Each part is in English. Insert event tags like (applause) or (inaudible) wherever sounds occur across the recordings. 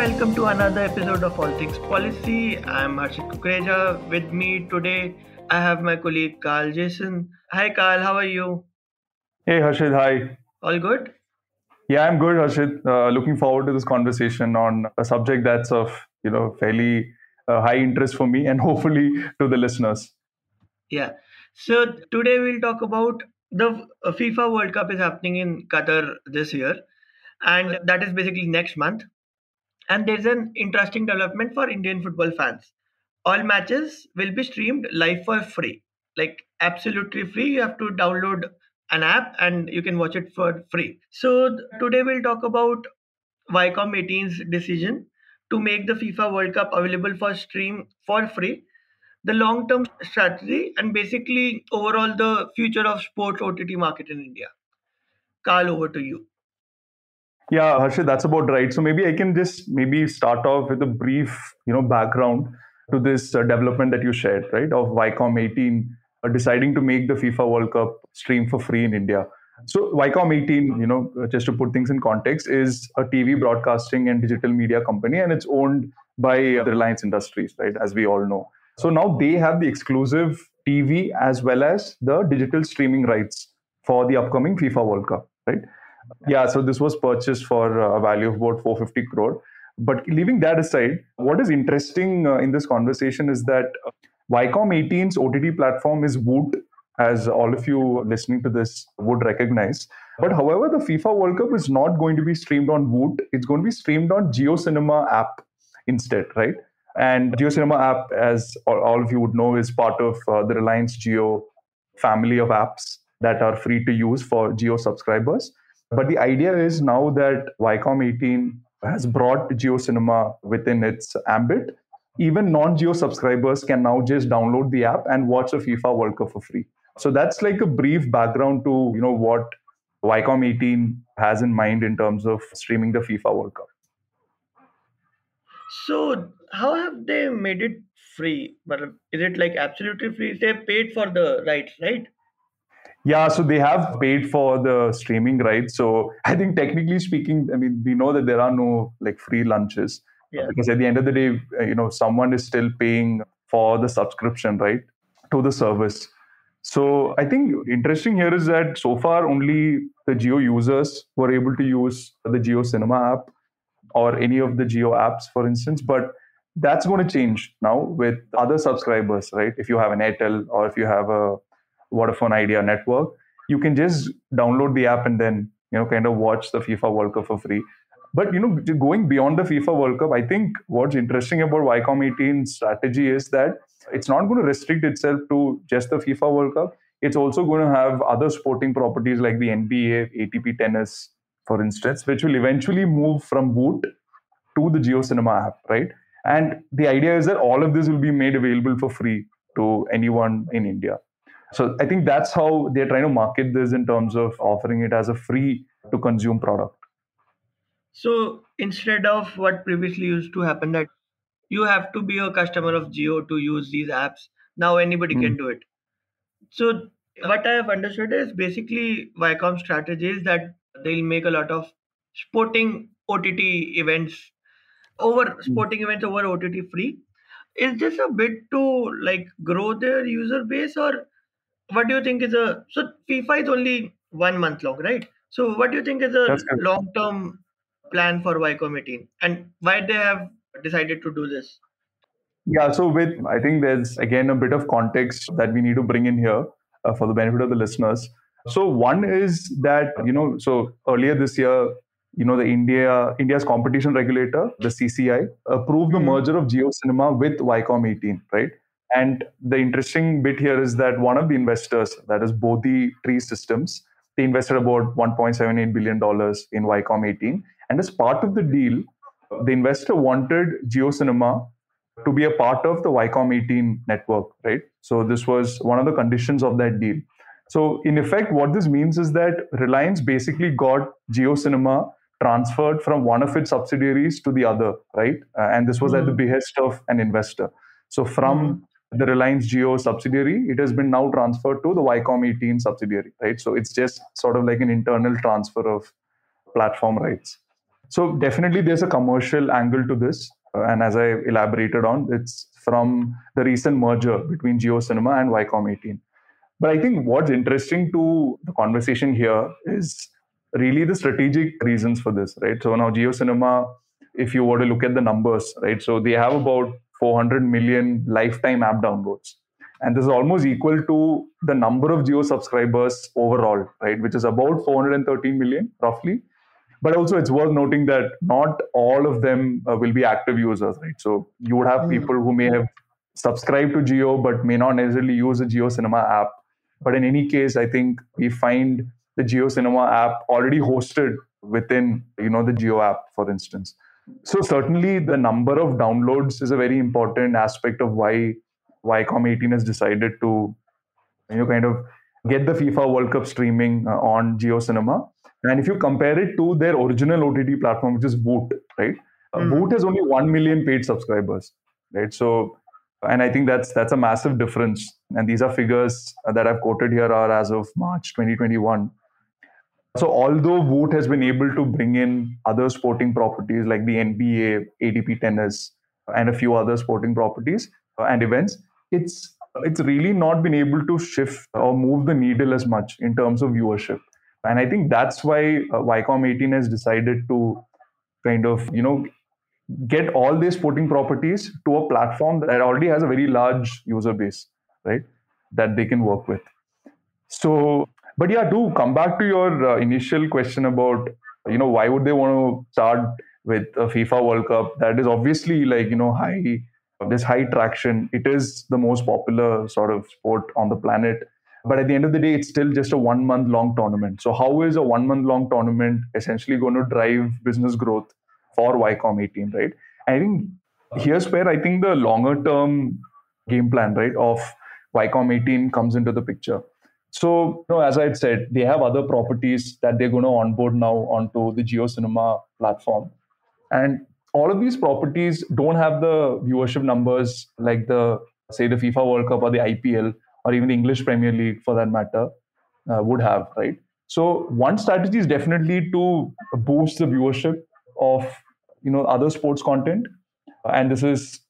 Welcome to another episode of All Things Policy. I'm Harshit Kukreja. With me today, I have my colleague Carl Jason. Hi, Carl. How are you? Hey Harshit, hi. All good? Yeah, I'm good, Harshit. Uh, looking forward to this conversation on a subject that's of you know fairly uh, high interest for me and (laughs) hopefully to the listeners. Yeah. So today we'll talk about the FIFA World Cup is happening in Qatar this year, and that is basically next month. And there's an interesting development for Indian football fans. All matches will be streamed live for free, like absolutely free. You have to download an app and you can watch it for free. So today we'll talk about Viacom 18's decision to make the FIFA World Cup available for stream for free, the long-term strategy, and basically overall the future of sports OTT market in India. Carl, over to you. Yeah, Harshit, that's about right. So maybe I can just maybe start off with a brief you know background to this uh, development that you shared, right? Of Viacom 18 uh, deciding to make the FIFA World Cup stream for free in India. So Viacom 18, you know, uh, just to put things in context, is a TV broadcasting and digital media company, and it's owned by uh, the Reliance Industries, right? As we all know. So now they have the exclusive TV as well as the digital streaming rights for the upcoming FIFA World Cup, right? Yeah, so this was purchased for a value of about 450 crore. But leaving that aside, what is interesting uh, in this conversation is that Viacom 18's OTT platform is Voot, as all of you listening to this would recognize. But however, the FIFA World Cup is not going to be streamed on Voot. It's going to be streamed on Jio Cinema app instead, right? And Jio Cinema app, as all all of you would know, is part of uh, the Reliance Jio family of apps that are free to use for Jio subscribers. But the idea is now that Viacom 18 has brought JioCinema within its ambit. Even non-Jio subscribers can now just download the app and watch the FIFA World Cup for free. So that's like a brief background to you know what Viacom 18 has in mind in terms of streaming the FIFA World Cup. So how have they made it free? But is it like absolutely free? They paid for the rights, right? Yeah, so they have paid for the streaming rights. So I think technically speaking, I mean, we know that there are no like free lunches Yeah. because at the end of the day, uh, you know, someone is still paying for the subscription, right, to the service. So I think interesting here is that so far only the Jio users were able to use the Jio Cinema app or any of the Jio apps, for instance. But that's going to change now with other subscribers, right? If you have an Airtel or if you have a Vodafone Idea network, you can just download the app and then you know kind of watch the FIFA World Cup for free. But you know, going beyond the FIFA World Cup, I think what's interesting about Viacom 18 strategy is that it's not going to restrict itself to just the FIFA World Cup. It's also going to have other sporting properties like the NBA, ATP tennis, for instance, which will eventually move from Voot to the Jio Cinema app, right? And the idea is that all of this will be made available for free to anyone in India. So I think that's how they're trying to market this in terms of offering it as a free to consume product. So instead of what previously used to happen that you have to be a customer of Jio to use these apps, now anybody can Hmm. do it. So what I have understood is basically Viacom's strategy is that they'll make a lot of sporting OTT events over sporting events over OTT free. Is this a bit to like grow their user base or what do you think is a so FIFA is only one month long, right? So what do you think is a long term plan for 18 and why they have decided to do this? Yeah, so with I think there's again a bit of context that we need to bring in here uh, for the benefit of the listeners. So one is that you know, so earlier this year, you know, the India India's competition regulator, the CCI, approved the Mhm. merger of Jio Cinema with Viacom 18, right? And the interesting bit here is that one of the investors, that is Bodhi Tree Systems, they invested about 1.78 billion dollars in Viacom 18, and as part of the deal, the investor wanted JioCinema to be a part of the Viacom 18 network, right? So this was one of the conditions of that deal. So in effect, what this means is that Reliance basically got JioCinema transferred from one of its subsidiaries to the other, right? Uh, and this was mm-hmm. at the hmm. behest of an investor. So from mm-hmm. The Reliance Jio subsidiary, it has been now transferred to the Viacom 18 subsidiary, right? So it's just sort of like an internal transfer of platform rights. So definitely there's a commercial angle to this. Uh, and as I elaborated on, it's from the recent merger between JioCinema and Viacom 18. But I think what's interesting to the conversation here is really the strategic reasons for this, right? So now JioCinema, if you were to look at the numbers, right? So they have about 400 million lifetime app downloads. And this is almost equal to the number of jio subscribers overall, right? Which is about 413 million roughly. But also, it's worth noting that not all of them uh, will be active users, right? So you would have mm. people who may have subscribed to jio but may not necessarily use a cinema app. But in any case, I think we find the jio cinema app already hosted within you know the jio app, for instance. So certainly the number of downloads is a very important aspect of why Viacom 18 has decided to you know kind of get the FIFA World Cup streaming uh, on JioCinema and if you compare it to their original OTT platform, which is Voot, right? Mm. Voot has only 1 million paid subscribers, right? So, and I think that's that's a massive difference. And these are figures that I've quoted here are as of March 2021. So, although Voot has been able to bring in other sporting properties like the NBA, ATP tennis, and a few other sporting properties uh, and events, it's it's really not been able to shift or move the needle as much in terms of viewership. And i think that's why uh, Viacom 18 has decided to kind of you know get all these sporting properties to a platform that already has a very large user base right that they can work with. So but yeah do come back to your uh, initial question about you know why would they want to start with a fifa world cup that is obviously like you know high this high traction it is the most popular sort of sport on the planet but at the end of the day, it's still just a one month long tournament. So, how is a one month long tournament essentially going to drive business growth for Viacom 18, right? I think here's where I think the longer term game plan, right, of Viacom 18 comes into the picture. So, you know, as I said, they have other properties that they're going to onboard now onto the JioCinema platform. And all of these properties don't have the viewership numbers like the, say, the FIFA World Cup or the IPL, or even the English Premier League for that matter uh, would have, right? So one strategy is definitely to boost the viewership of you know other sports content, and this is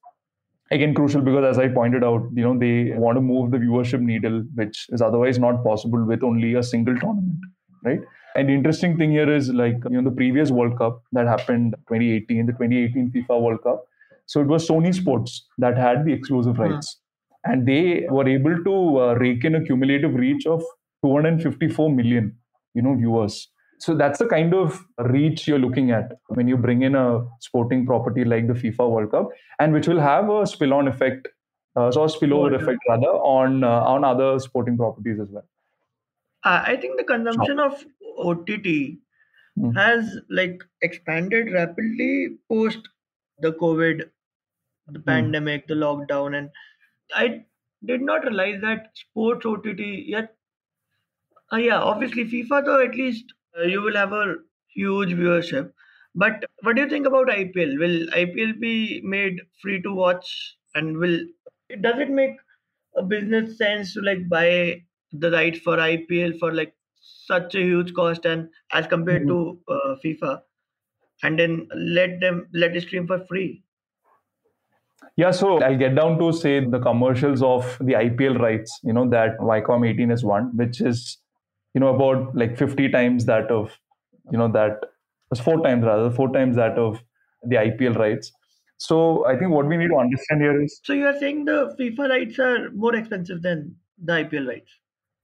again crucial because as I pointed out, you know they want to move the viewership needle, which is otherwise not possible with only a single tournament, right? And the interesting thing here is like you know the previous World Cup that happened 2018, the 2018 FIFA World Cup. So it was Sony Sports that had the exclusive hmm. rights and they were able to uh, rake in a cumulative reach of 254 million you know viewers so that's the kind of reach you're looking at when you bring in a sporting property like the FIFA World Cup, and which will have a spill-on effect, uh, so a spillover effect rather on uh, on other sporting properties as well. I think the consumption of OTT hmm. has like expanded rapidly post the COVID, the hmm. pandemic, the lockdown, and I did not realize that sports OTT yet. Uh, yeah, obviously FIFA though at least uh, you will have a huge viewership. But what do you think about IPL? Will IPL be made free to watch? And will does it make a business sense to like buy the rights for IPL for like such a huge cost and as compared mm-hmm. to uh, FIFA, and then let them let it stream for free? Yeah, so I'll get down to say the commercials of the IPL rights, you know, that Viacom 18 has won, which is, you know, about like 50 times that of, you know, that was four times rather, four times that of the IPL rights. So I think what we need to understand here is. So you are saying the FIFA rights are more expensive than the IPL rights?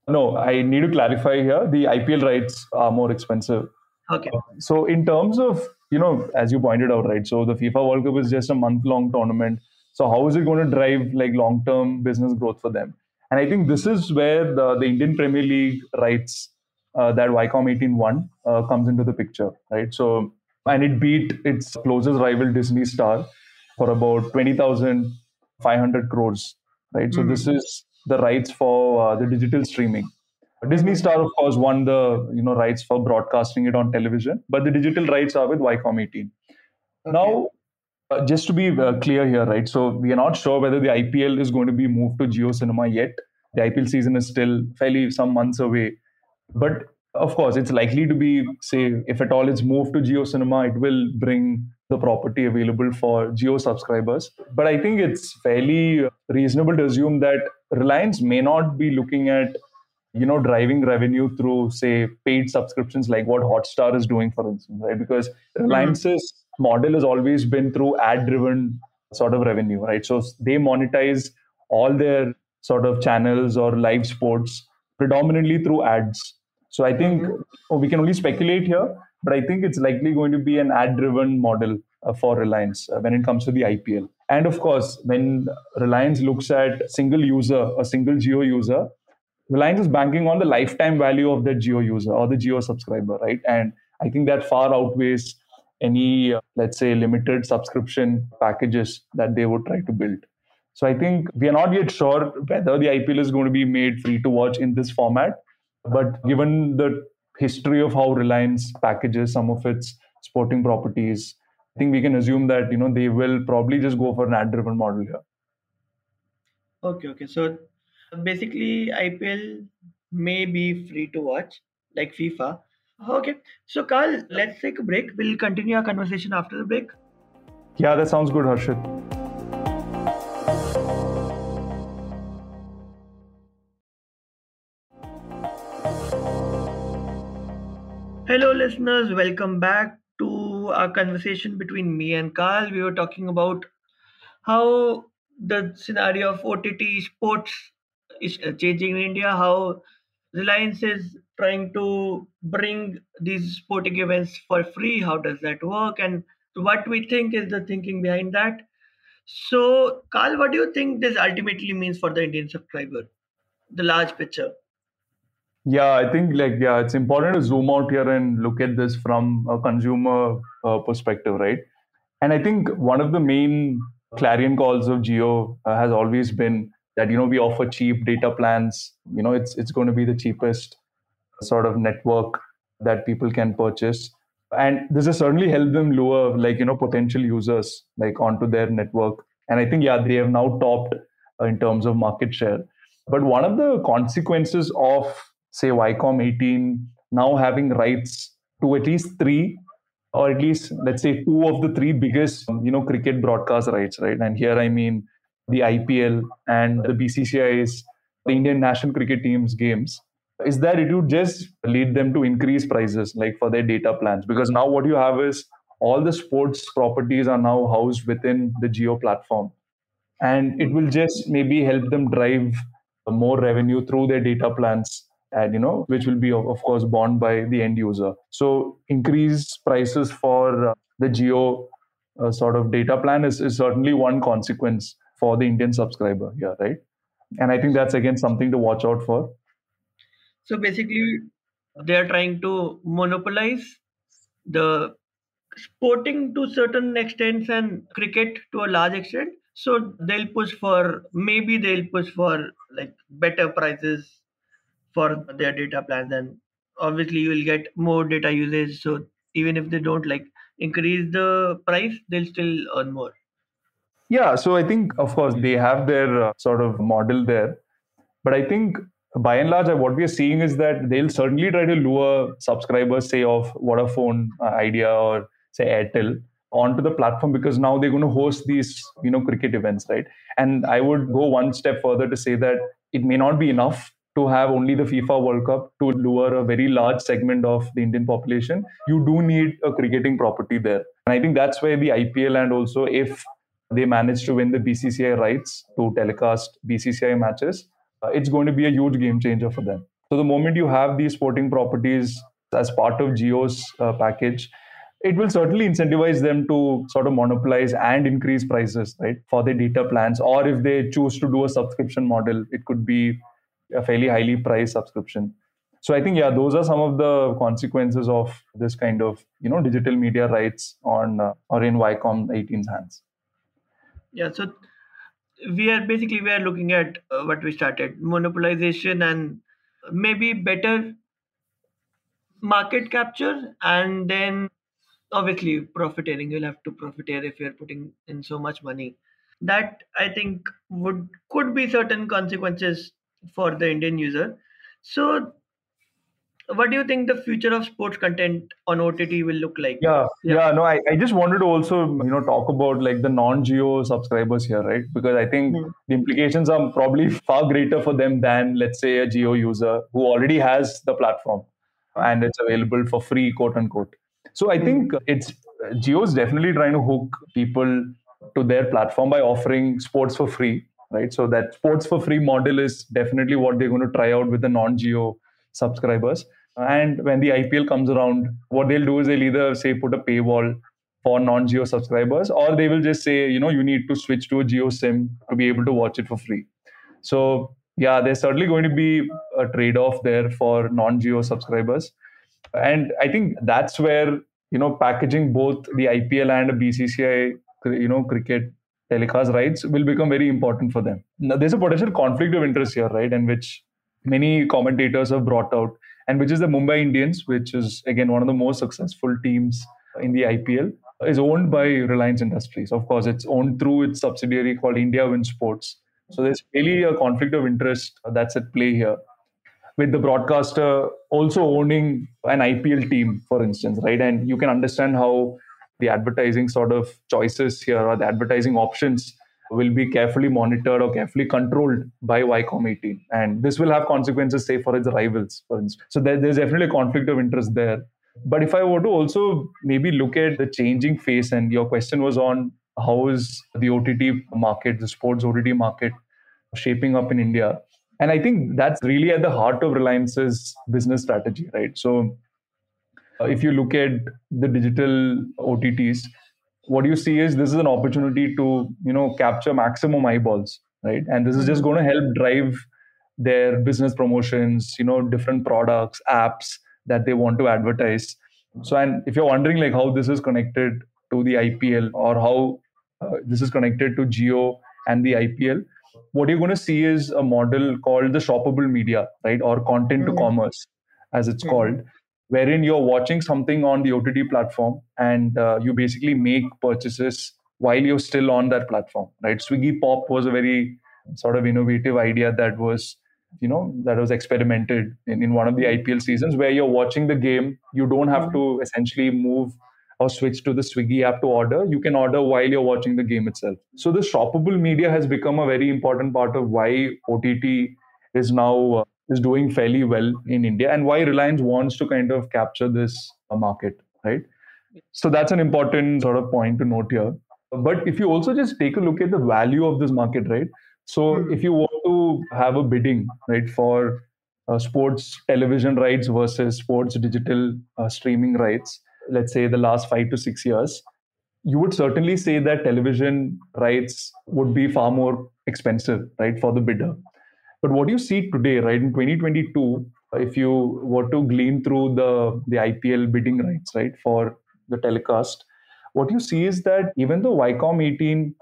No, I need to clarify here. The IPL rights are more expensive. Okay. So in terms of, you know, as you pointed out, right? So the FIFA World Cup is just a month long tournament so how is it going to drive like long term business growth for them? And I think this is where the, the Indian Premier League rights uh, that Viacom 18 won uh, comes into the picture, right? So, and it beat its closest rival Disney Star for about 20,500 crores, right? So, Mhm. this is the rights for uh, the digital streaming. Disney Star, of course, won the you know rights for broadcasting it on television, but the digital rights are with Viacom 18. Okay. Now, uh, just to be uh, clear here, right? So we are not sure whether the IPL is going to be moved to Jio Cinema yet. The IPL season is still fairly some months away, but of course, it's likely to be, say, if at all it's moved to Jio Cinema, it will bring the property available for Jio subscribers. But I think it's fairly reasonable to assume that Reliance may not be looking at you know driving revenue through say paid subscriptions like what hotstar is doing for instance right because reliance's model has always been through ad driven sort of revenue right? So they monetize all their sort of channels or live sports predominantly through ads. So i think oh, we can only speculate here but i think it's likely going to be an ad driven model uh, for reliance uh, when it comes to the ipl and of course when reliance looks at single user a single jio user Reliance is banking on the lifetime value of the Jio user or the Jio subscriber, right? And I think that far outweighs any, uh, let's say, limited subscription packages that they would try to build. So I think we are not yet sure whether the IPL is going to be made free to watch in this format. But given the history of how Reliance packages some of its sporting properties, I think we can assume that you know they will probably just go for an ad-driven model here. Okay, okay. So basically, IPL may be free to watch, like FIFA. Okay. So, Carl, let's take a break. We'll continue our conversation after the break. Yeah, that sounds good, Harshit. Hello, listeners. Welcome back to our conversation between me and Carl. We were talking about how the scenario of OTT sports is uh, changing in India, how Reliance is trying to bring these sporting events for free. How does that work? And what we think is the thinking behind that. So, Carl, what do you think this ultimately means for the Indian subscriber? The large picture. Yeah, I think like yeah, it's important to zoom out here and look at this from a consumer uh, perspective, right? And I think one of the main clarion calls of Jio uh, has always been that you know we offer cheap data plans. You know, it's it's going to be the cheapest sort of network that people can purchase, and this has certainly helped them lure like you know potential users like onto their network. And I think yeah, they have now topped uh, in terms of market share. But one of the consequences of say Viacom 18 now having rights to at least three or at least let's say two of the three biggest you know cricket broadcast rights right and here i mean the ipl and the BCCI's, the indian national cricket team's games is that it would just lead them to increase prices like for their data plans? Because now what you have is all the sports properties are now housed within the jio platform. And it will just maybe help them drive more revenue through their data plans and you know which will be of, course borne by the end user. So increased prices for the jio uh, sort of data plan is, is certainly one consequence for the indian subscriber here right and i think that's again something to watch out for So basically, they are trying to monopolize the sporting to certain extents and cricket to a large extent. So they'll push for maybe they'll push for like better prices for their data plans, and obviously you will get more data usage. So even if they don't like increase the price, they'll still earn more. Yeah so i think of course they have their uh, sort of model there but i think by and large what we are seeing is that they'll certainly try to lure subscribers say of vodafone uh, idea or say airtel onto the platform because now they're going to host these you know cricket events right and i would go one step further to say that it may not be enough to have only the FIFA World Cup to lure a very large segment of the Indian population. You do need a cricketing property there. And I think that's where the IPL and also if they managed to win the BCCI rights to telecast BCCI matches, uh, it's going to be a huge game changer for them. So the moment you have these sporting properties as part of Jio's uh, package, it will certainly incentivize them to sort of monopolize and increase prices, right, for their data plans. Or if they choose to do a subscription model, it could be a fairly highly priced subscription. So I think yeah, those are some of the consequences of this kind of you know digital media rights on uh, or in Viacom 18's hands. Yeah, so we are basically we are looking at uh, what we started monopolization and maybe better market capture and then obviously profiteering you'll have to profiteer if you're putting in so much money. That i think would could be certain consequences for the indian user. So what do you think the future of sports content on ott will look like Yeah, yeah, no, I, I just wanted to also, you know, talk about like the non-jio subscribers here, right? Because I think Hmm. the implications are probably far greater for them than, let's say, a jio user who already has the platform and it's available for free, quote unquote. So I think it's Jio is definitely trying to hook people to their platform by offering sports for free, right? So that sports for free model is definitely what they're going to try out with the non-jio subscribers. And when the IPL comes around, what they'll do is they'll either say put a paywall for non-jio subscribers, or they will just say, you know, you need to switch to a jio sim to be able to watch it for free. So yeah, there's certainly going to be a trade-off there for non-jio subscribers. And I think that's where you know packaging both the IPL and BCCI you know cricket telecast rights will become very important for them. Now, there's a potential conflict of interest here, right? And which many commentators have brought out, and which is the Mumbai Indians, which is again one of the most successful teams in the IPL, is owned by Reliance Industries. Of course, it's owned through its subsidiary called India Win Sports. So there's really a conflict of interest that's at play here with the broadcaster also owning an IPL team, for instance, right? And you can understand how the advertising sort of choices here or the advertising options will be carefully monitored or carefully controlled by Viacom 18. And this will have consequences, say, for its rivals, for instance. So there, there's definitely a conflict of interest there. But if I were to also maybe look at the changing face, and your question was on how is the OTT market, the sports OTT market, shaping up in India? And I think that's really at the heart of Reliance's business strategy, right? So uh, if you look at the digital OTTs, what you see is this is an opportunity to you know capture maximum eyeballs, right? And this is just going to help drive their business promotions, you know, different products, apps that they want to advertise. So, and if you're wondering like how this is connected to the IPL or how uh, this is connected to Jio and the IPL, what you're going to see is a model called the shoppable media, right, or content to Mhm. commerce, as it's Mhm. called, wherein you're watching something on the OTT platform and uh, you basically make purchases while you're still on that platform, right? Swiggy Pop was a very sort of innovative idea that was you know that was experimented in, in one of the IPL seasons where you're watching the game. You don't have to essentially move or switch to the Swiggy app to order. You can order while you're watching the game itself. So the shoppable media has become a very important part of why OTT is now uh, is doing fairly well in India and why Reliance wants to kind of capture this uh, market right so that's an important sort of point to note here but if you also just take a look at the value of this market right so Hmm. if you want to have a bidding right for uh, sports television rights versus sports digital uh, streaming rights, let's say the last five to six years, you would certainly say that television rights would be far more expensive, right, for the bidder. But what you see today, right, in 2022, if you were to glean through the, the IPL bidding rights, right, for the telecast, what you see is that even though Viacom 18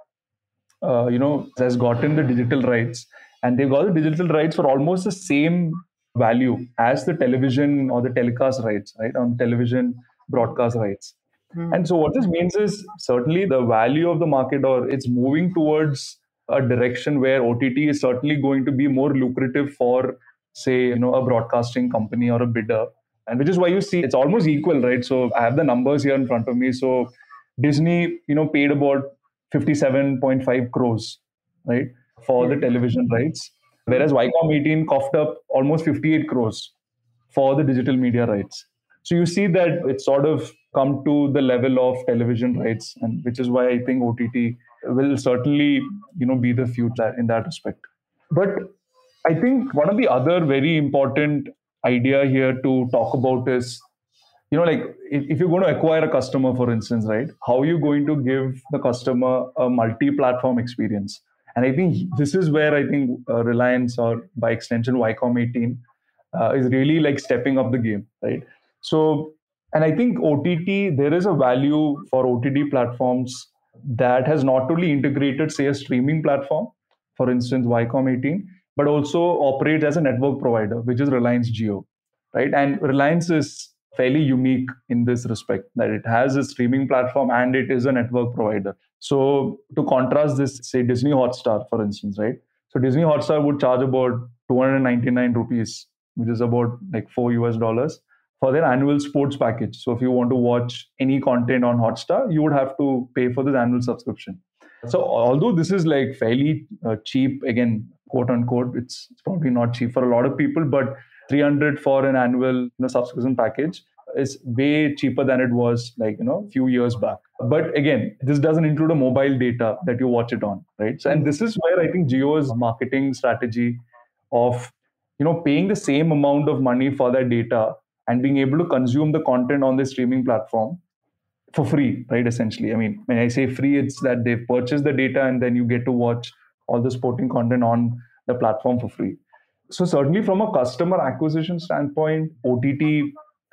uh, you know, has gotten the digital rights, and they've got the digital rights for almost the same value as the television or the telecast rights, right, on television broadcast rights. Hmm. And so, what this means is certainly the value of the market, or it's moving towards a direction where OTT is certainly going to be more lucrative for, say, you know, a broadcasting company or a bidder. And which is why you see it's almost equal, right? So I have the numbers here in front of me. So Disney, you know, paid about 57.5 crores, right, for the television rights, whereas Viacom 18 coughed up almost 58 crores for the digital media rights. So you see that it's sort of come to the level of television rights, and which is why I think OTT will certainly, you know, be the future in that respect. But I think one of the other very important idea here to talk about is you know like if, if you're going to acquire a customer for instance right how are you going to give the customer a multi-platform experience and i think this is where i think uh, reliance or by extension Viacom 18 uh, is really like stepping up the game, right? So, and I think OTT, there is a value for OTT platforms that has not only integrated, say, a streaming platform, for instance, Viacom 18, but also operates as a network provider, which is Reliance Jio, right? And Reliance is fairly unique in this respect that it has a streaming platform and it is a network provider. So to contrast this, say Disney Hotstar, for instance, right? So Disney Hotstar would charge about 299 rupees, which is about like four US dollars for their annual sports package. So if you want to watch any content on Hotstar, you would have to pay for this annual subscription. So although this is like fairly uh, cheap, again, quote unquote, it's, it's probably not cheap for a lot of people, but 300 for an annual you know, subscription package is way cheaper than it was like you know a few years back but again this doesn't include a mobile data that you watch it on right so and this is where i think jio's marketing strategy of you know paying the same amount of money for that data and being able to consume the content on the streaming platform for free right essentially. I mean when i say free it's that they've purchased the data and then you get to watch all the sporting content on the platform for free. So certainly from a customer acquisition standpoint ott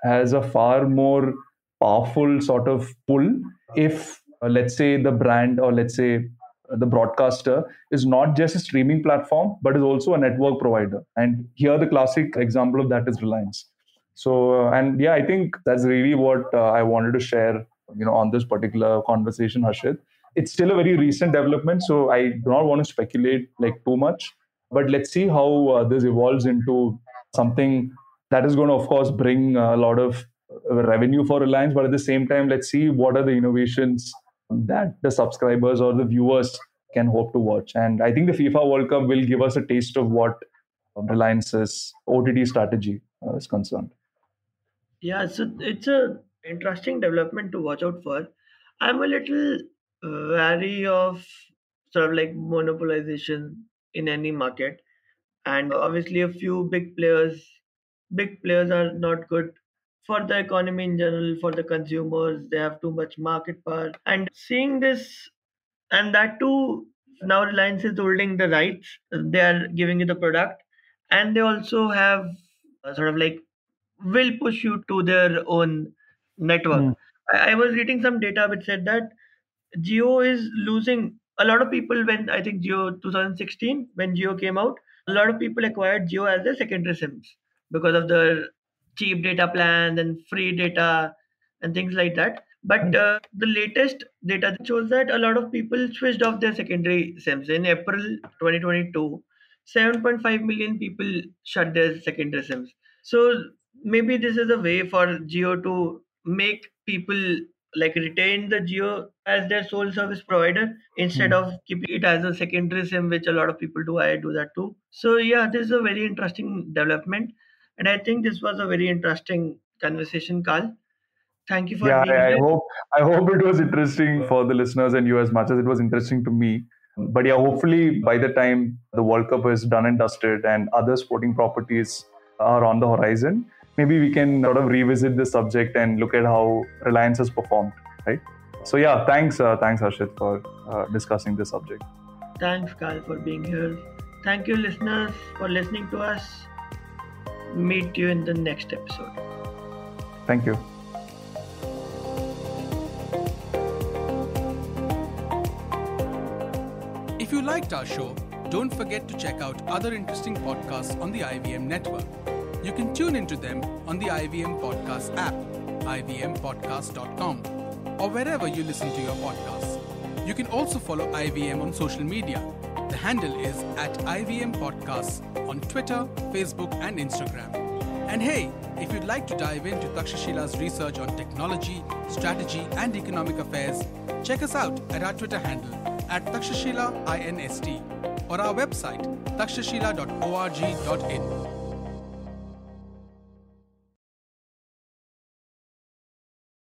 has a far more powerful sort of pull if uh, let's say the brand or let's say uh, the broadcaster is not just a streaming platform but is also a network provider. And here the classic example of that is reliance so uh, and yeah i think that's really what uh, i wanted to share you know on this particular conversation harshit. It's still a very recent development so i do not want to speculate like too much. But let's see how uh, this evolves into something that is going to of course bring a lot of uh, revenue for reliance. But at the same time let's see what are the innovations that the subscribers or the viewers can hope to watch. And i think the fifa world cup will give us a taste of what reliance's ott strategy is concerned Yeah, so it's a interesting development to watch out for. I'm a little wary of sort of like monopolization in any market, and obviously a few big players, big players are not good for the economy in general, for the consumers. They have too much market power, and seeing this, and that too, now Reliance is holding the rights. They are giving you the product, and they also have uh, sort of like will push you to their own network. Mm. I, I was reading some data which said that Jio is losing a lot of people when I think Jio 2016 when Jio came out, a lot of people acquired Jio as their secondary SIMs because of the cheap data plans and free data and things like that. But uh, the latest data shows that a lot of people switched off their secondary SIMs in April 2022. 7.5 million people shut their secondary SIMs. So maybe this is a way for Jio to make people like retain the Jio as their sole service provider instead Mm. of keeping it as a secondary SIM, which a lot of people do. I do that too. So yeah, this is a very interesting development, and I think this was a very interesting conversation, Carl. Thank you for yeah being I, I hope i hope it was interesting for the listeners and you as much as it was interesting to me but yeah hopefully by the time the world cup is done and dusted and other sporting properties are on the horizon maybe we can sort of revisit this subject and look at how reliance has performed right so yeah thanks uh, thanks harshit for uh, discussing this subject Thanks, Carl, for being here. Thank you, listeners, for listening to us. Meet you in the next episode. thank you If you liked our show, don't forget to check out other interesting podcasts on the IVM network. You can tune into them on the IVM Podcast app, ivmpodcast.com, or wherever you listen to your podcasts. You can also follow IVM on social media. The handle is at IVM Podcasts on Twitter, Facebook, and Instagram. And hey, if you'd like to dive into Takshashila's research on technology, strategy, and economic affairs, check us out at our Twitter handle at Takshashila INST or our website takshashila.org.in.